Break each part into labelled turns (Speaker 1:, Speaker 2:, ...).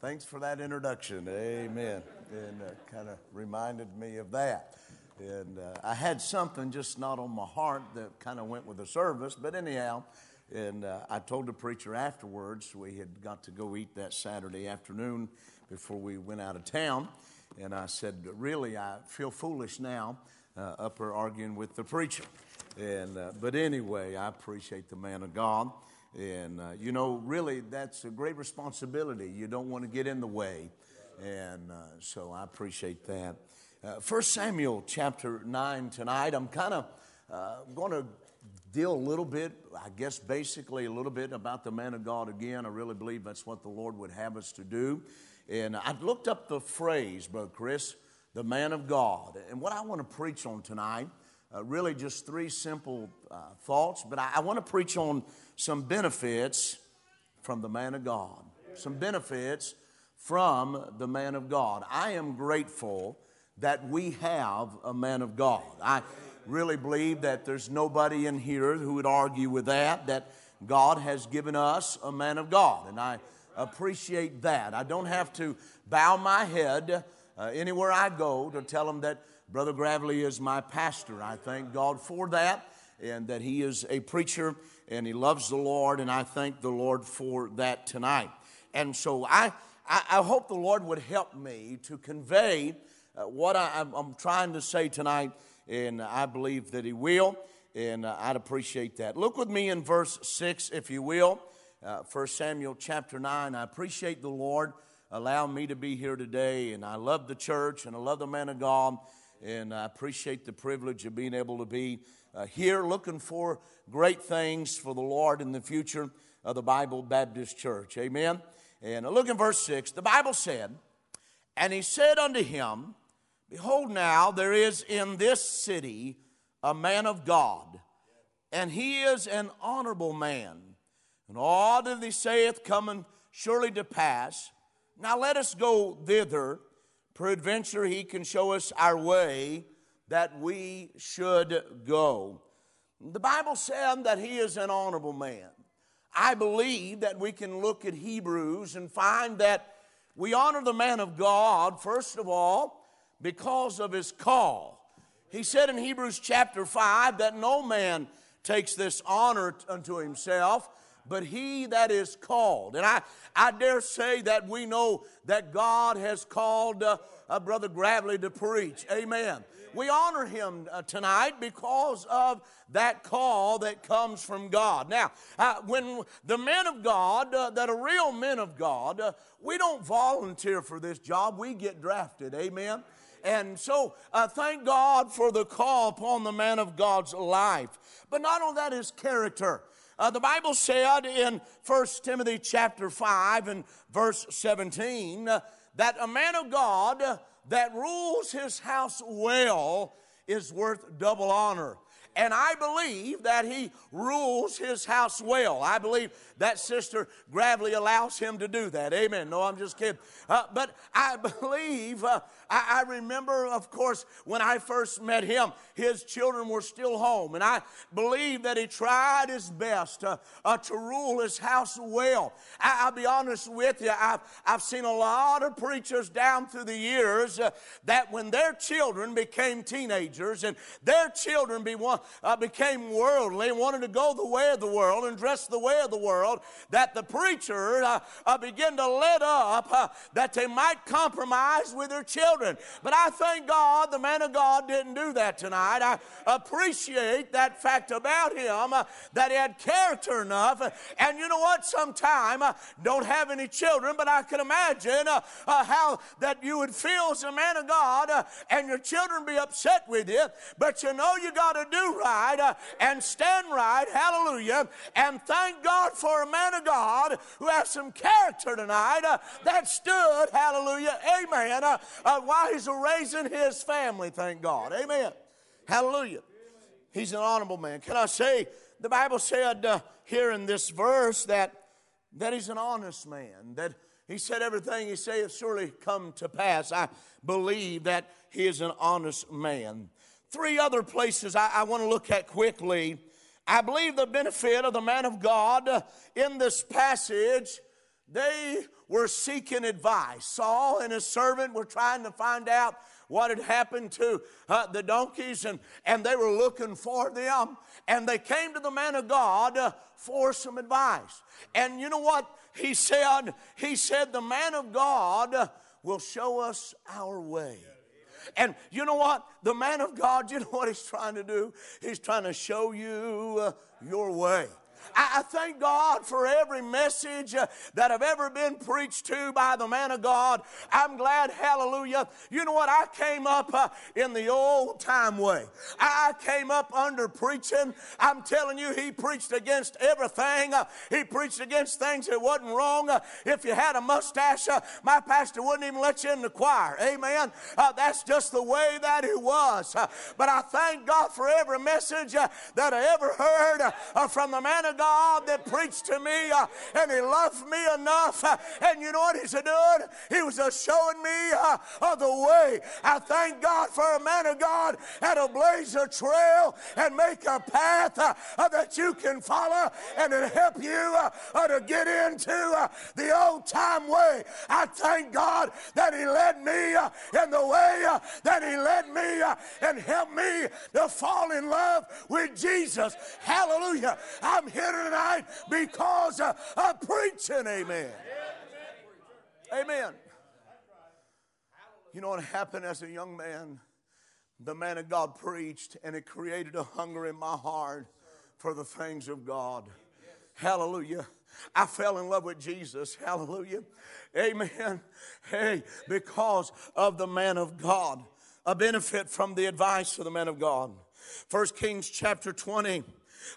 Speaker 1: Thanks for that introduction. Amen. And uh, kind of reminded me of that. And uh, I had something just not on my heart that kind of went with the service, but anyhow, and uh, I told the preacher afterwards, we had got to go eat that Saturday afternoon before we went out of town. And I said, Really, I feel foolish now uh, up arguing with the preacher. And, uh, but anyway, I appreciate the man of God. And, uh, you know, really, that's a great responsibility. You don't want to get in the way. And uh, so I appreciate that. Uh, 1 Samuel chapter 9 tonight, I'm kind of uh, going to deal a little bit, I guess basically a little bit about the man of God again. I really believe that's what the Lord would have us to do. And I looked up the phrase, Brother Chris, the man of God. And what I want to preach on tonight, uh, really just three simple uh, thoughts, but I, I want to preach on some benefits from the man of God. Some benefits from the man of God. I am grateful that we have a man of God. I really believe that there's nobody in here who would argue with that, that God has given us a man of God. And I appreciate that. I don't have to bow my head uh, anywhere I go to tell them that Brother Gravely is my pastor. I thank God for that and that he is a preacher and he loves the Lord, and I thank the Lord for that tonight. And so I, I, I hope the Lord would help me to convey uh, what I, am trying to say tonight, and I believe that he will, and uh, I'd appreciate that. Look with me in verse 6, if you will, uh, 1 Samuel chapter 9. I appreciate the Lord allowing me to be here today, and I love the church, and I love the man of God, and I appreciate the privilege of being able to be uh, here looking for great things for the Lord in the future of the Bible Baptist Church. Amen. And look in verse 6. The Bible said, And he said unto him, Behold, now there is in this city a man of God, and he is an honorable man. And all that he saith cometh surely to pass. Now let us go thither. Peradventure he can show us our way that we should go. The Bible said that he is an honorable man. I believe that we can look at Hebrews and find that we honor the man of God, first of all, because of his call. He said in Hebrews chapter 5 that no man takes this honor unto himself, but he that is called. And I, I dare say that we know that God has called uh, uh, Brother Gravely to preach. Amen we honor him uh, tonight because of that call that comes from God. Now, uh, when the men of God, uh, that are real men of God, uh, we don't volunteer for this job, we get drafted. Amen. And so, uh, thank God for the call upon the man of God's life. But not only that, his character. Uh, the Bible said in 1 Timothy chapter 5 and verse 17 uh, that a man of God that rules his house well is worth double honor. And I believe that he rules his house well. I believe that Sister Gravely allows him to do that. Amen. No, I'm just kidding. Uh, but I believe, uh, I, I, remember, of course, when I first met him, his children were still home. And I believe that he tried his best uh, to rule his house well. I, will be honest with you, I've, I've seen a lot of preachers down through the years uh, that when their children became teenagers and their children be one, uh, became worldly wanted to go the way of the world and dress the way of the world, that the preacher uh, uh, began to let up uh, that they might compromise with their children. But I thank God the man of God didn't do that tonight. I appreciate that fact about him uh, that he had character enough. And you know what? Sometime uh, don't have any children, but I can imagine how that you would feel as a man of God and your children be upset with you. But you know you got to do right uh, and stand right, hallelujah, and thank God for a man of God who has some character tonight uh, that stood, hallelujah, amen, uh, uh, while he's raising his family, thank God, amen, hallelujah. He's an honorable man. Can I say, the Bible said uh, here in this verse that, that he's an honest man, that he said everything he saith surely come to pass. I believe that he is an honest man. Three other places I, I want to look at quickly. I believe the benefit of the man of God in this passage they were seeking advice. Saul and his servant were trying to find out what had happened to uh, the donkeys, and, and they were looking for them. And they came to the man of God uh, for some advice. And you know what he said? He said, The man of God will show us our way. And you know what? The man of God, you know what he's trying to do? He's trying to show you uh, your way. I, thank God for every message uh, that I've ever been preached to by the man of God. I'm glad, hallelujah. You know what? I came up uh, in the old time way. I came up under preaching. I'm telling you, he preached against everything. Uh, he preached against things that wasn't wrong. Uh, if you had a mustache, uh, my pastor wouldn't even let you in the choir. Amen. That's just the way that it was. But I thank God for every message that I ever heard from the man of God that preached to me, uh, and He loved me enough. Uh, and you know what He's doing? He was uh, showing me uh, the way. I thank God for a man of God that'll blaze a trail and make a path uh, uh, that you can follow and it'll help you to get into the old time way. I thank God that He led me in the way that He led me and helped me to fall in love with Jesus. Hallelujah. I'm here here tonight because uh, I'm preaching. Amen. Amen. You know what happened as a young man? The man of God preached, and it created a hunger in my heart for the things of God. Hallelujah. I fell in love with Jesus. Hallelujah. Amen. Hey, because of the man of God. A benefit from the advice of the man of God. First Kings chapter 20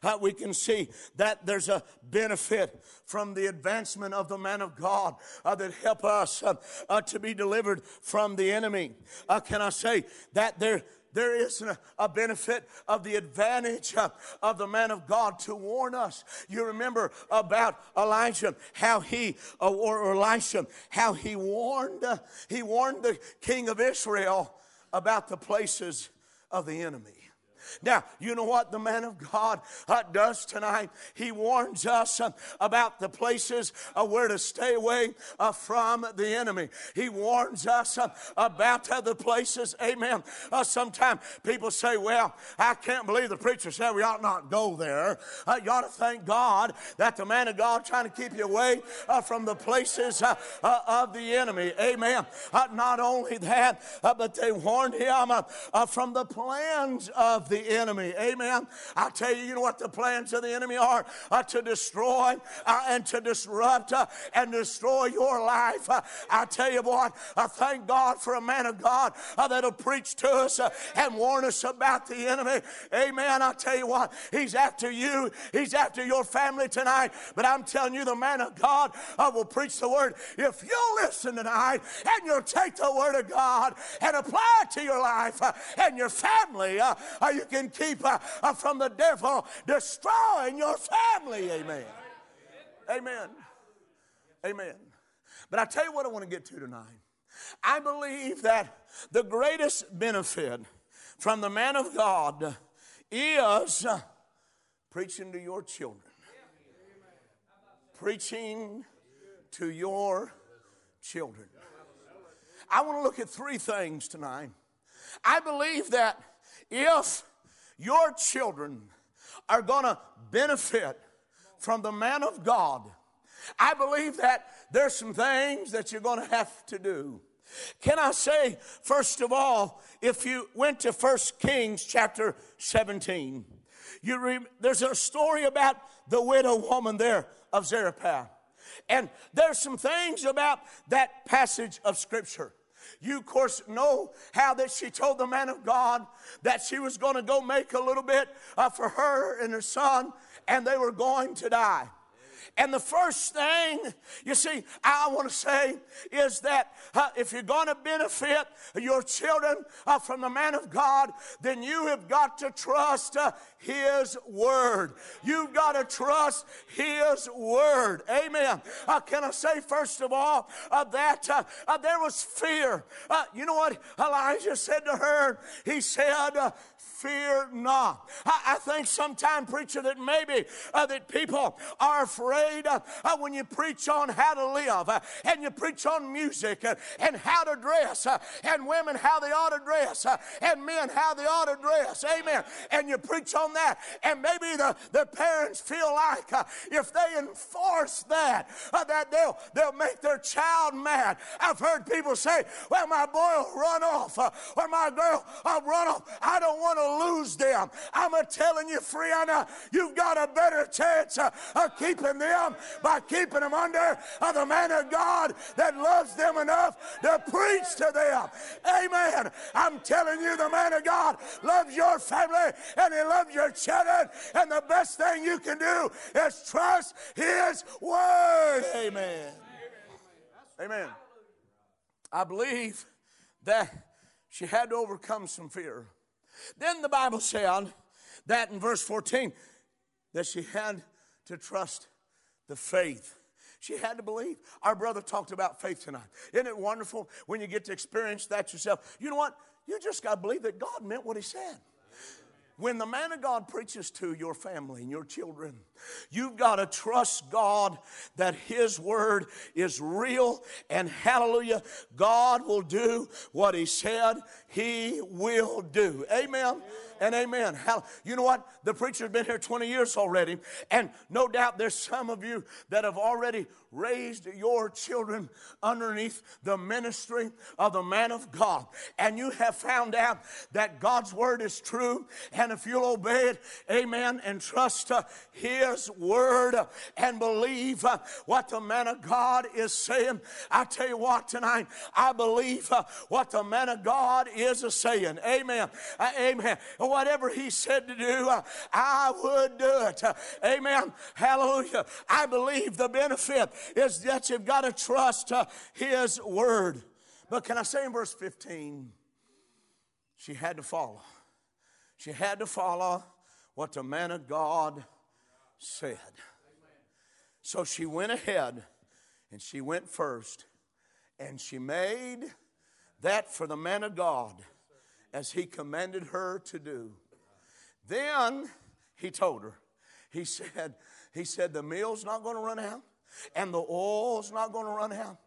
Speaker 1: uh, we can see that there's a benefit from the advancement of the man of God uh, that help us uh, uh to be delivered from the enemy. Uh, can I say that there? there is a benefit of the advantage uh, of the man of God to warn us. You remember about Elijah, how he, or Elisha, how he warned, he warned the king of Israel about the places of the enemy. Now, you know what the man of God uh, does tonight? He warns us uh, about the places uh, where to stay away uh, from the enemy. He warns us uh, about the places, amen. Uh, sometimes people say, well, I can't believe the preacher said we ought not go there. you ought to thank God that the man of God trying to keep you away from the places of the enemy. Amen. not only that, but they warned him from the plans of the enemy. Amen. I tell you, you know what the plans of the enemy are? Uh, to destroy uh, and to disrupt uh, and destroy your life. Uh, I tell you what, I thank God for a man of God uh, that'll preach to us uh, and warn us about the enemy. Amen. I tell you what, he's after you, he's after your family tonight. But I'm telling you, the man of God will preach the word. If you listen tonight and you'll take the word of God and apply it to your life and your family, you you can keep uh, uh, from the devil destroying your family. Amen. Amen. Amen. But I tell you what I want to get to tonight. I believe that the greatest benefit from the man of God is uh, preaching to your children. Preaching to your children. I want to look at three things tonight. I believe that if your children are going to benefit from the man of God. I believe that there's some things that you're going to have to do. Can I say, first of all, if you went to 1 Kings chapter 17, you re- there's a story about the widow woman there of Zarephath. And there's some things about that passage of Scripture you, of course, know how that she told the man of God that she was going to go make a little bit uh, for her and her son, and they were going to die. And the first thing, you see, I want to say is that uh, if you're going to benefit your children uh, from the man of God, then you have got to trust uh, His word. You've got to trust His word. Amen. Uh, can I say, first of all, uh, that uh, there was fear. you know what Elijah said to her? He said, fear not. I, I think sometimes, preacher, that maybe uh, that people are afraid afraid uh, when you preach on how to live uh, and you preach on music uh, and how to dress uh, and women how they ought to dress uh, and men how they ought to dress. Amen. And you preach on that. And maybe the, the parents feel like uh, if they enforce that, that they'll, they'll make their child mad. I've heard people say, well, my boy will run off or my girl will run off. I don't want to lose them. I'm a telling you, Friana, you've got a better chance uh, of keeping them by keeping them under the man of God that loves them enough to preach to them. Amen. I'm telling you, the man of God loves your family and he loves your children. And the best thing you can do is trust his word. Amen. Amen. I believe that she had to overcome some fear. Then the Bible said that in verse 14 that she had to trust the faith. She had to believe. Our brother talked about faith tonight. Isn't it wonderful when you get to experience that yourself? You know what? You just got to believe that God meant what He said. When the man of God preaches to your family and your children, you've got to trust God that His word is real and hallelujah, God will do what He said He will do. Amen and amen. You know what? The preacher's been here 20 years already, and no doubt there's some of you that have already raised your children underneath the ministry of the man of God. And you have found out that God's word is true. And if you'll obey it, amen, and trust uh, his word and believe uh, what the man of God is saying, I tell you what, tonight, I believe uh, what the man of God is saying. Amen. Uh, amen whatever he said to do, I would do it. Amen. Hallelujah. I believe the benefit is that you've got to trust his word. But can I say in verse 15, she had to follow. She had to follow what the man of God said. So she went ahead and she went first and she made that for the man of God as he commanded her to do. Then he told her, he said, he said, the meal's not going to run out and the oil's not going to run out.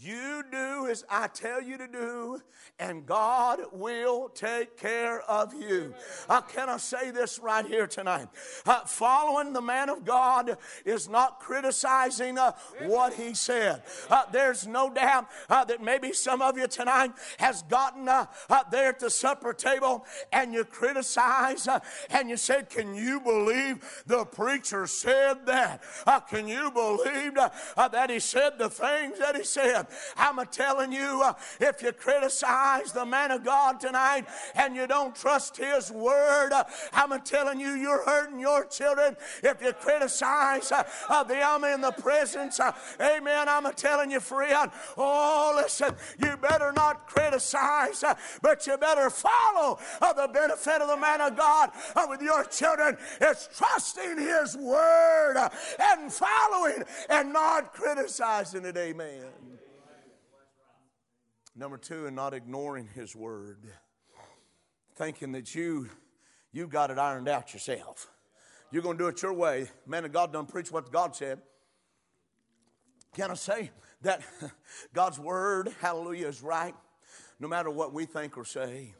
Speaker 1: You do as I tell you to do, and God will take care of you. Uh, can I say this right here tonight? Uh, following the man of God is not criticizing uh, what he said. Uh, there's no doubt uh, that maybe some of you tonight has gotten uh, there at the supper table and you criticize and you said, "Can you believe the preacher said that? can you believe that he said the things that he said?" I'm telling you, uh, if you criticize the man of God tonight and you don't trust his word, uh, I'm telling you, you're hurting your children. If you criticize uh, them in the presence, amen, I'm telling you, friend, oh, listen, you better not criticize, but you better follow the benefit of the man of God with your children. It's trusting his word and following and not criticizing it. Amen. Number two, and not ignoring his word, thinking that you you got it ironed out yourself. You're going to do it your way. Man of God done preach what God said. Can I say that God's word, hallelujah, is right no matter what we think or say?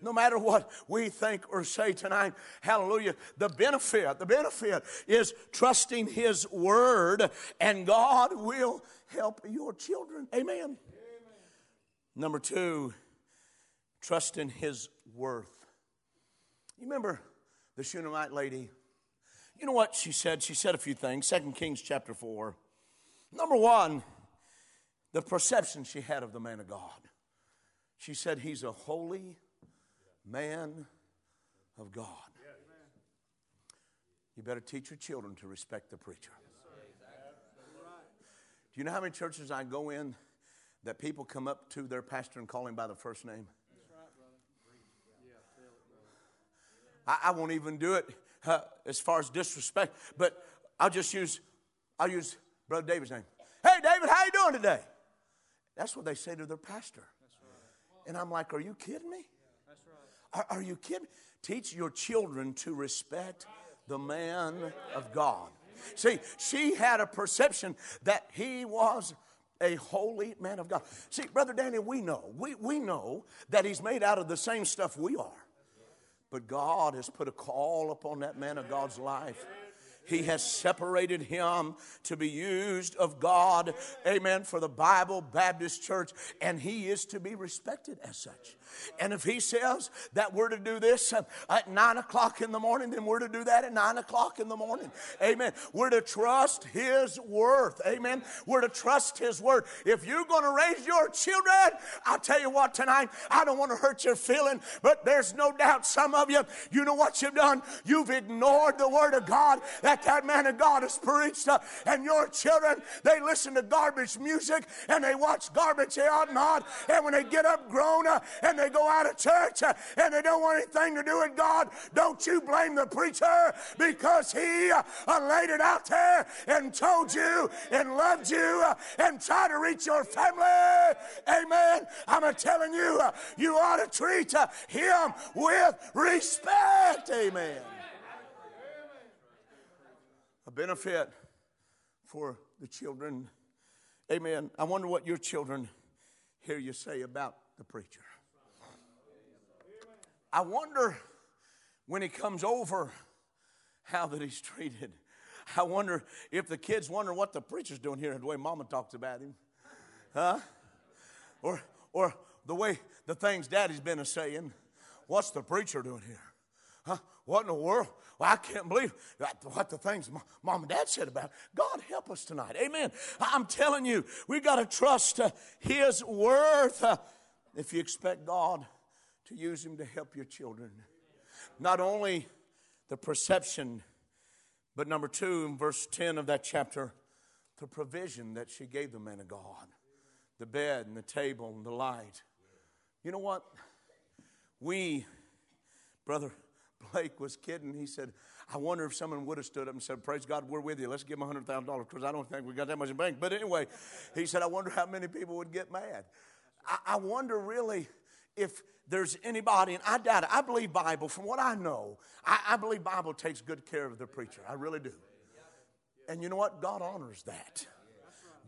Speaker 1: no matter what we think or say tonight. Hallelujah. The benefit, the benefit is trusting His word, and God will help your children. Amen. Number two, trust in his worth. You remember the Shunammite lady? You know what she said? She said a few things. Second Kings chapter 4. Number one, the perception she had of the man of God. She said, He's a holy man of God. You better teach your children to respect the preacher. Do you know how many churches I go in that people come up to their pastor and call him by the first name? I, I won't even do it uh, as far as disrespect, but I'll just use I'll use Brother David's name. Hey, David, how you doing today? That's what they say to their pastor. And I'm like, are you kidding me? Are, are you kidding? Teach your children to respect the man of God. See, she had a perception that he was a holy man of God. See, Brother Danny, we know, we, we know that he's made out of the same stuff we are. But God has put a call upon that man of God's life. He has separated him to be used of God, amen, for the Bible Baptist Church, and he is to be respected as such. And if he says that we're to do this at nine o'clock in the morning, then we're to do that at nine o'clock in the morning. Amen. We're to trust his worth. Amen. We're to trust his word. If you're going to raise your children, I'll tell you what tonight, I don't want to hurt your feeling, but there's no doubt some of you, you know what you've done? You've ignored the word of God that that man of God has preached. Uh, and your children, they listen to garbage music and they watch garbage they ought not. And when they get up grown uh, and they go out of church uh, and they don't want anything to do with God, don't you blame the preacher because he uh, laid it out there and told you and loved you uh, and tried to reach your family. Amen. I'm telling you, uh, you ought to treat him with respect. Amen benefit for the children. Amen. I wonder what your children hear you say about the preacher. I wonder when he comes over how that he's treated. I wonder if the kids wonder what the preacher's doing here the way mama talks about him. Huh? Or or the way the things daddy's been a saying. What's the preacher doing here? Huh? What in the world? Well, I can't believe what the things mom and dad said about it. God help us tonight. Amen. I'm telling you, we've got to trust uh, His worth uh, if you expect God to use Him to help your children. Not only the perception, but number two, in verse 10 of that chapter, the provision that she gave the man of God the bed and the table and the light. You know what? We, brother, Blake was kidding. He said, I wonder if someone would have stood up and said, Praise God, we're with you. Let's give him $100,000 because I don't think we got that much in bank. But anyway, he said, I wonder how many people would get mad. I, I wonder really if there's anybody, and I doubt it. I believe Bible, from what I know, I, I believe Bible takes good care of the preacher. I really do. And you know what? God honors that.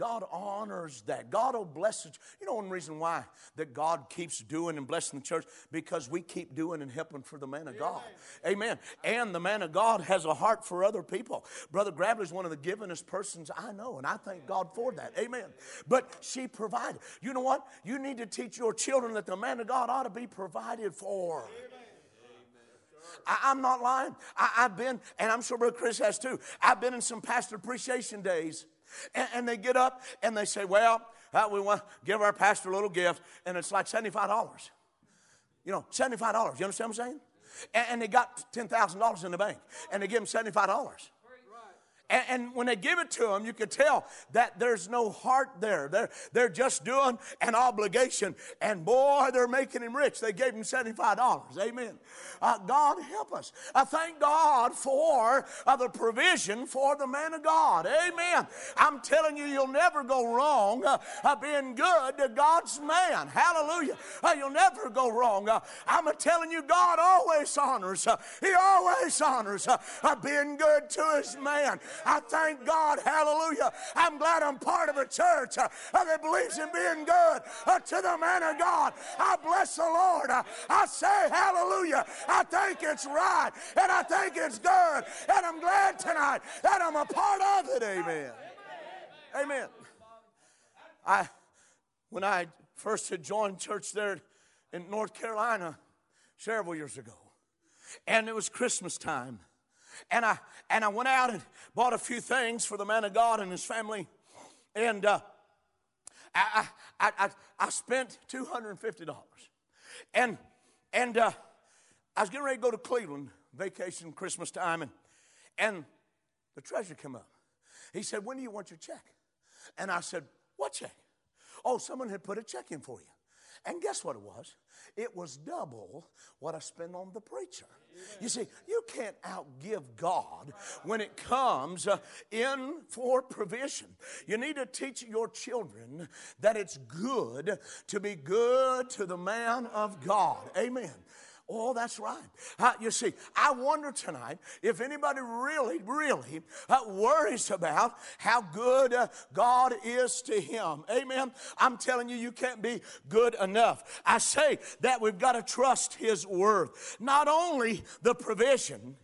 Speaker 1: God honors that. God will bless it. You know one reason why that God keeps doing and blessing the church? Because we keep doing and helping for the man of God. Amen. And the man of God has a heart for other people. Brother Gravely is one of the givingest persons I know, and I thank God for that. Amen. But she provided. You know what? You need to teach your children that the man of God ought to be provided for. Amen. I, am not lying. I, have been, and I'm sure Brother Chris has too. I've been in some pastor appreciation days and, and they get up and they say, Well, uh, we want to give our pastor a little gift, and it's like $75. You know, $75. You understand what I'm saying? And, and they got $10,000 in the bank, and they give him $75. And, and, when they give it to them, you can tell that there's no heart there. They're, they're just doing an obligation. And boy, they're making him rich. They gave him $75. Amen. Uh, God help us. I thank God for uh, the provision for the man of God. Amen. I'm telling you, you'll never go wrong uh, uh being good to God's man. Hallelujah. Uh, you'll never go wrong. Uh, I'm telling you, God always honors. he always honors being good to his man. I thank God, hallelujah. I'm glad I'm part of a church uh, that believes in being good uh, to the man of God. I bless the Lord. Uh, I say hallelujah. I think it's right and I think it's good. And I'm glad tonight that I'm a part of it. Amen. Amen. I, when I first had joined church there in North Carolina several years ago, and it was Christmas time and I and I went out and bought a few things for the man of God and his family, and uh, I, I, I I spent two hundred and fifty dollars, and and uh, I was getting ready to go to Cleveland vacation Christmas time, and and the treasurer came up. He said, "When do you want your check?" And I said, "What check?" Oh, someone had put a check in for you. And guess what it was? It was double what I spent on the preacher. You see, you can't outgive God when it comes uh, in for provision. You need to teach your children that it's good to be good to the man of God. Amen. Oh, that's right. Uh, you see, I wonder tonight if anybody really, really uh, worries about how good uh, God is to him. Amen. I'm telling you, you can't be good enough. I say that we've got to trust his word. Not only the provision,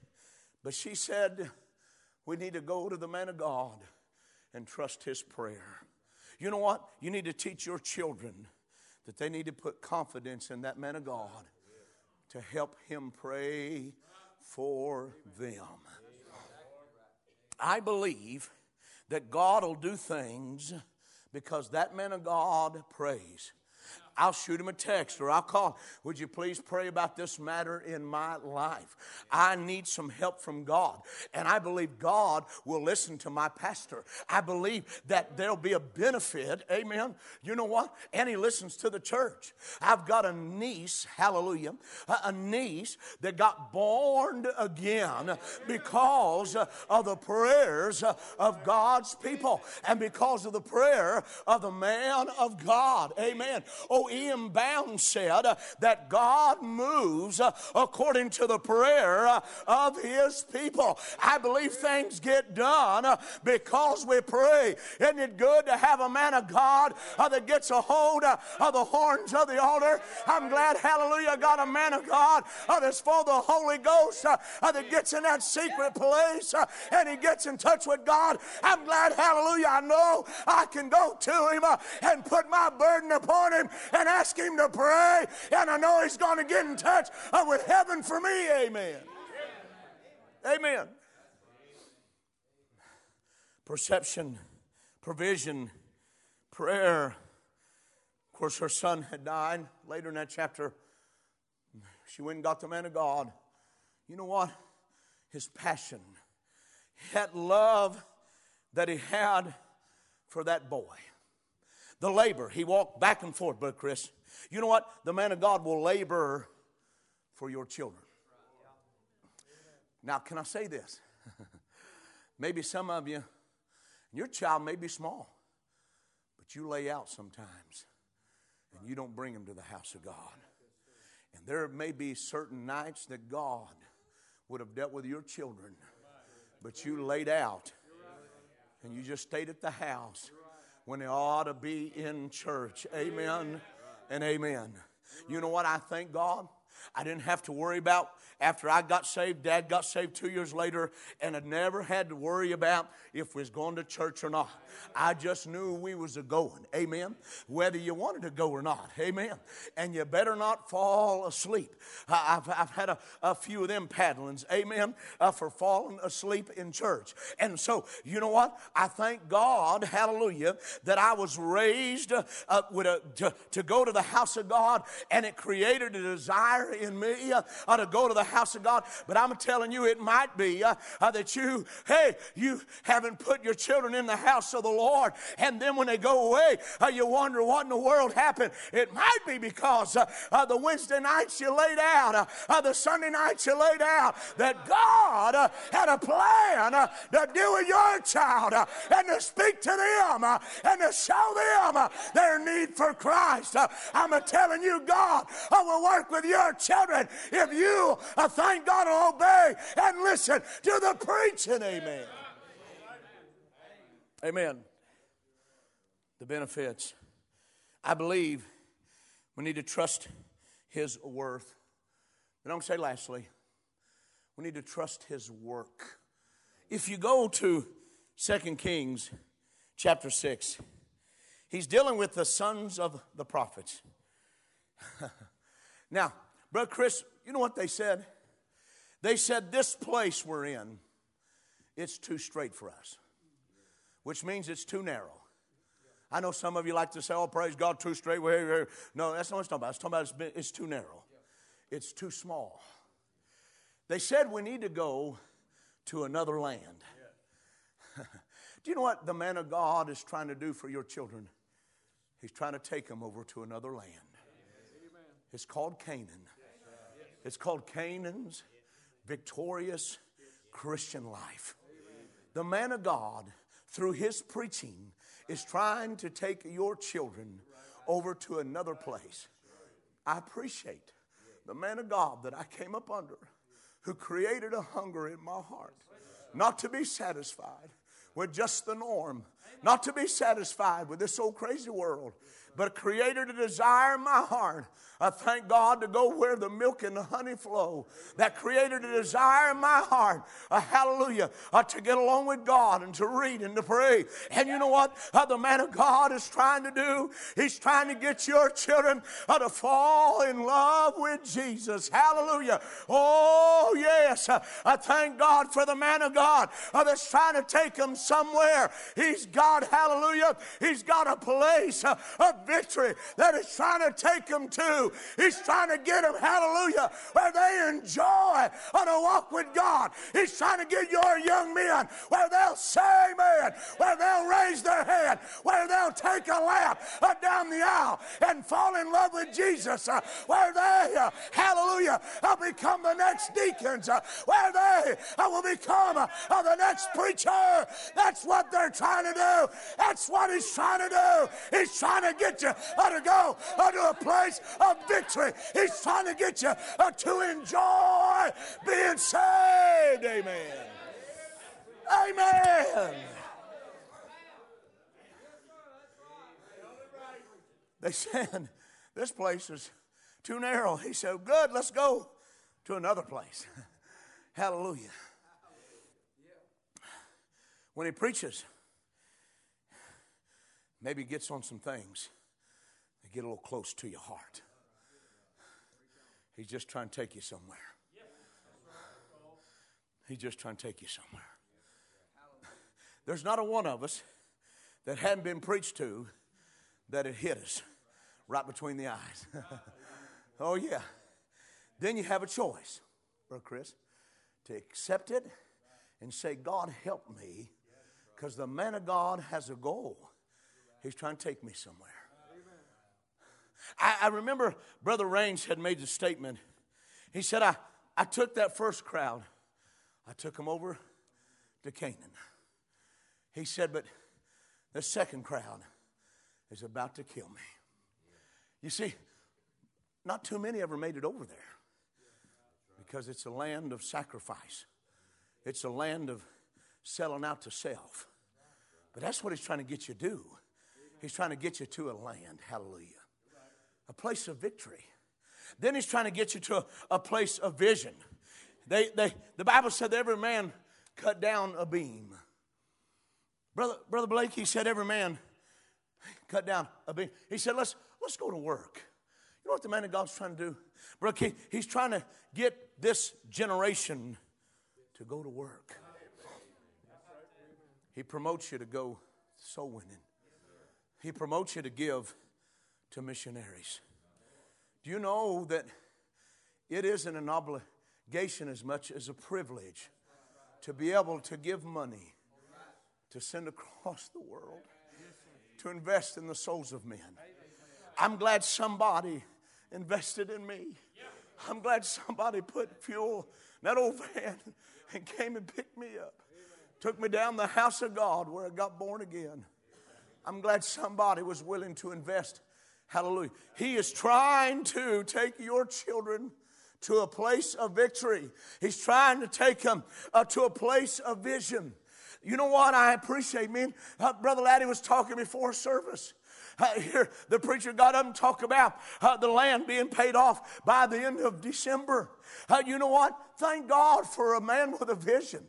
Speaker 1: but she said, we need to go to the man of God and trust his prayer. You know what? You need to teach your children that they need to put confidence in that man of God to help him pray for them. I believe that God will do things because that man of God prays. I'll shoot him a text or I'll call. Would you please pray about this matter in my life? I need some help from God. And I believe God will listen to my pastor. I believe that there'll be a benefit. Amen. You know what? And he listens to the church. I've got a niece, hallelujah, a niece that got born again because uh, of the prayers uh, of God's people and because of the prayer of the man of God. Amen. Oh, E.M. Bounds said uh, that God moves uh, according to the prayer uh, of his people. I believe things get done uh, because we pray. Isn't it good to have a man of God uh, that gets a hold uh, of the horns of the altar? I'm glad, hallelujah, got a man of God that's of the Holy Ghost that gets in that secret place and he gets in touch with God. I'm glad, hallelujah, I know I can go to him and put my burden upon him and ask Him to pray, and I know He's going to get in touch uh, with heaven for me. Amen. Amen. Perception, provision, prayer. Of course, her son had died. Later in that chapter, she went and got the man of God. You know what? His passion, that love that he had for that boy the labor. He walked back and forth, Brother Chris. You know what? The man of God will labor for your children. Now, can I say this? Maybe some of you, your child may be small, but you lay out sometimes and you don't bring them to the house of God. And there may be certain nights that God would have dealt with your children, but you laid out and you just stayed at the house when they ought to be in church. Amen and amen. You know what? I thank God. I didn't have to worry about after I got saved, Dad got saved two years later, and I never had to worry about if we was going to church or not. I just knew we was a going. Amen. Whether you wanted to go or not. Amen. And you better not fall asleep. I've, I've had a, a few of them paddlings. Amen. Uh, for falling asleep in church. And so, you know what? I thank God, hallelujah, that I was raised uh, with a, to, to go to the house of God, and it created a desire in me uh, to go to the house of God. But I'm telling you, it might be uh, uh, that you, hey, you haven't put your children in the house of the Lord. And then when they go away, uh, you wonder what in the world happened. It might be because uh, uh, the Wednesday nights you laid out, uh, the Sunday nights you laid out, that God had a plan to deal with your child and to speak to them and to show them their need for Christ. I'm telling you, God will work with your children if you uh, thank God and obey and listen to the preaching. Amen. Amen. The benefits. I believe we need to trust His worth. Going to say lastly, we need to trust His work. If you go to 2 Kings chapter 6, he's dealing with the sons of the prophets. now, Brother Chris, you know what they said? They said, This place we're in, it's too straight for us, which means it's too narrow. I know some of you like to say, Oh, praise God, too straight. No, that's not what it's talking about. It's talking about it's, it's too narrow, it's too small. They said we need to go to another land. do you know what the man of God is trying to do for your children? He's trying to take them over to another land. It's called Canaan. It's called Canaan's victorious Christian life. The man of God, through his preaching, is trying to take your children over to another place. I appreciate the man of God that I came up under, who created a hunger in my heart, not to be satisfied with just the norm, not to be satisfied with this old crazy world, but created a desire in my heart I thank God to go where the milk and the honey flow. That created a desire in my heart, a hallelujah, uh, to get along with God and to read and to pray. And you know what uh, the man of God is trying to do? He's trying to get your children uh, to fall in love with Jesus. Hallelujah. Oh, yes. Uh, I thank God for the man of God uh, that's trying to take them somewhere. He's got, hallelujah, he's got a place uh, of victory that is trying to take them to. He's trying to get them, hallelujah, where they enjoy on a walk with God. He's trying to get your young men where they'll say amen, where they'll raise their hand, where they'll take a lap uh, down the aisle and fall in love with Jesus, uh, where they, uh, hallelujah, uh, become the next deacons, uh, where they uh, will become the next preacher. That's what they're trying to do. That's what he's trying to do. He's trying to get you to go to a place of victory. He's trying to get you to enjoy being saved. Amen. Amen. They said, This place is too narrow. He said, Good, let's go to another place. Hallelujah. When he preaches, maybe he gets on some things that get a little close to your heart. He's just trying to take you somewhere. He's just trying to take you somewhere. There's not a one of us that hadn't been preached to that it hit us right between the eyes. oh, yeah. Then you have a choice, Brother Chris, to accept it and say, God, help me, because the man of God has a goal. He's trying to take me somewhere. I, I remember Brother Rains had made the statement. He said, I, I took that first crowd, I took them over to Canaan. He said, but the second crowd is about to kill me. You see, not too many ever made it over there because it's a land of sacrifice, it's a land of selling out to self. But that's what he's trying to get you to do. He's trying to get you to a land, hallelujah, a place of victory. Then he's trying to get you to a, a place of vision. They, they, the Bible said that every man cut down a beam. Brother, Brother Blake, he said every man cut down a beam. He said, let's, let's go to work. You know what the man of God's trying to do? Brother he's trying to get this generation to go to work. He promotes you to go soul winning. He promotes you to give to missionaries. Do you know that it isn't an obligation as much as a privilege to be able to give money to send across the world, to invest in the souls of men? I'm glad somebody invested in me. I'm glad somebody put fuel in that old van and came and picked me up. Took me down the house of God where I got born again. I'm glad somebody was willing to invest Hallelujah. He is trying to take your children to a place of victory. He's trying to take them uh, to a place of vision. You know what I appreciate, man? Uh, Brother Laddie was talking before service. Uh, here, the preacher got up and talked about uh, the land being paid off by the end of December. Uh, you know what? Thank God for a man with a vision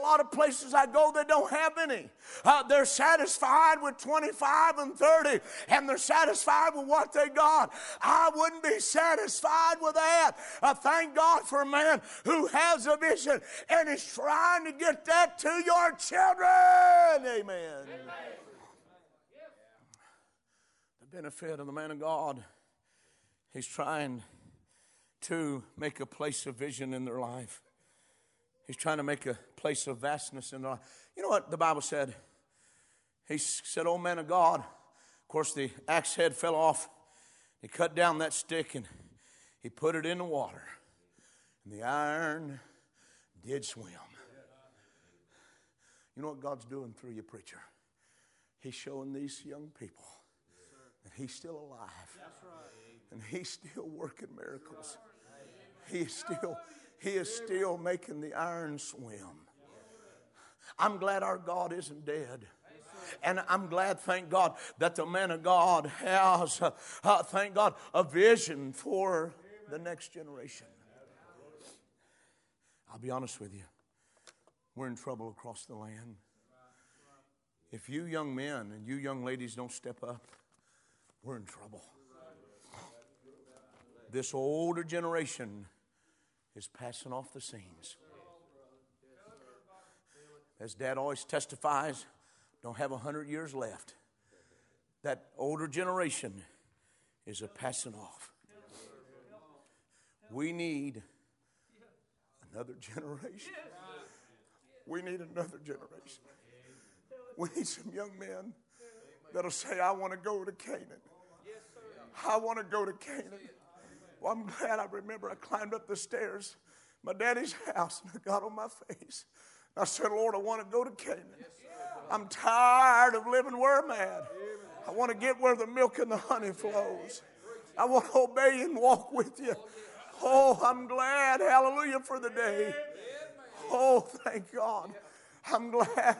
Speaker 1: a lot of places I go that don't have any. Uh, they're satisfied with 25 and 30, and they're satisfied with what they got. I wouldn't be satisfied with that. I thank God for a man who has a vision and is trying to get that to your children. Amen. Amen. The benefit of the man of God, he's trying to make a place of vision in their life. He's trying to make a place of vastness in life. You know what the Bible said? He said, Oh, man of God. Of course, the axe head fell off. He cut down that stick and he put it in the water. And the iron did swim. You know what God's doing through you, preacher? He's showing these young people that He's still alive. And He's still working miracles. He is still, He is still making the iron swim. I'm glad our God isn't dead. And I'm glad, thank God, that the man of God has, uh, uh, thank God, a vision for the next generation. I'll be honest with you. We're in trouble across the land. If you young men and you young ladies don't step up, we're in trouble. This older generation is passing off the scenes. As dad always testifies, don't have a hundred years left. That older generation is a passing off. We need another generation. We need another generation. We need some young men that'll say, I want to go to Canaan. I want to go to Canaan. Well, I'm glad I remember I climbed up the stairs, my daddy's house, and I got on my face. I said, Lord, I want to go to Canaan. I'm tired of living where I'm at. I want to get where the milk and the honey flows. I want to obey and walk with you. Oh, I'm glad, hallelujah, for the day. Oh, thank God. I'm glad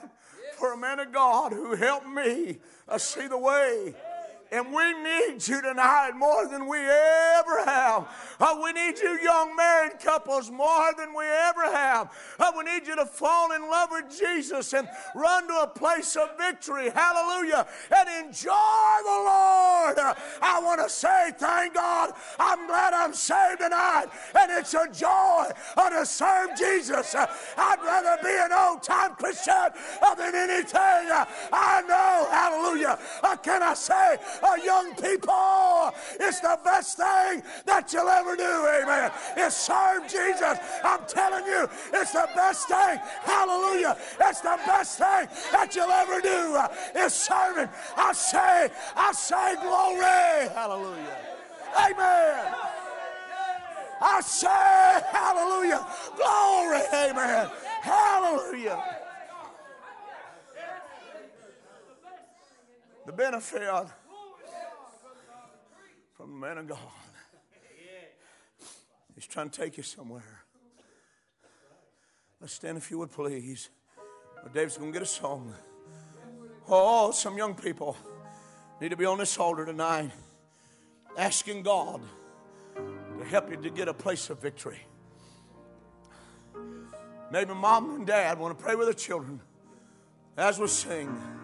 Speaker 1: for a man of God who helped me uh, see the way. And we need you tonight more than we ever have. Oh, we need you, young married couples, more than we ever have. Oh, we need you to fall in love with Jesus and run to a place of victory. Hallelujah. And enjoy the Lord. I want to say, thank God, I'm glad I'm saved tonight. And it's a joy uh, to serve Jesus. I'd rather be an old time Christian than anything I know. Hallelujah. Can I say, uh, young people, it's the best thing that you'll ever do. Amen. It's serve Jesus. I'm telling you, it's the best thing. Hallelujah. It's the best thing that you'll ever do. It's serving. I say, I say glory. Hallelujah. Amen. I say hallelujah. Glory. Amen. Hallelujah. The benefit from the man of God. He's trying to take you somewhere. Let's stand if you would please. Dave's going to get a song. Oh, some young people need to be on this altar tonight asking God to help you to get a place of victory. Maybe mom and dad want to pray with their children as we sing.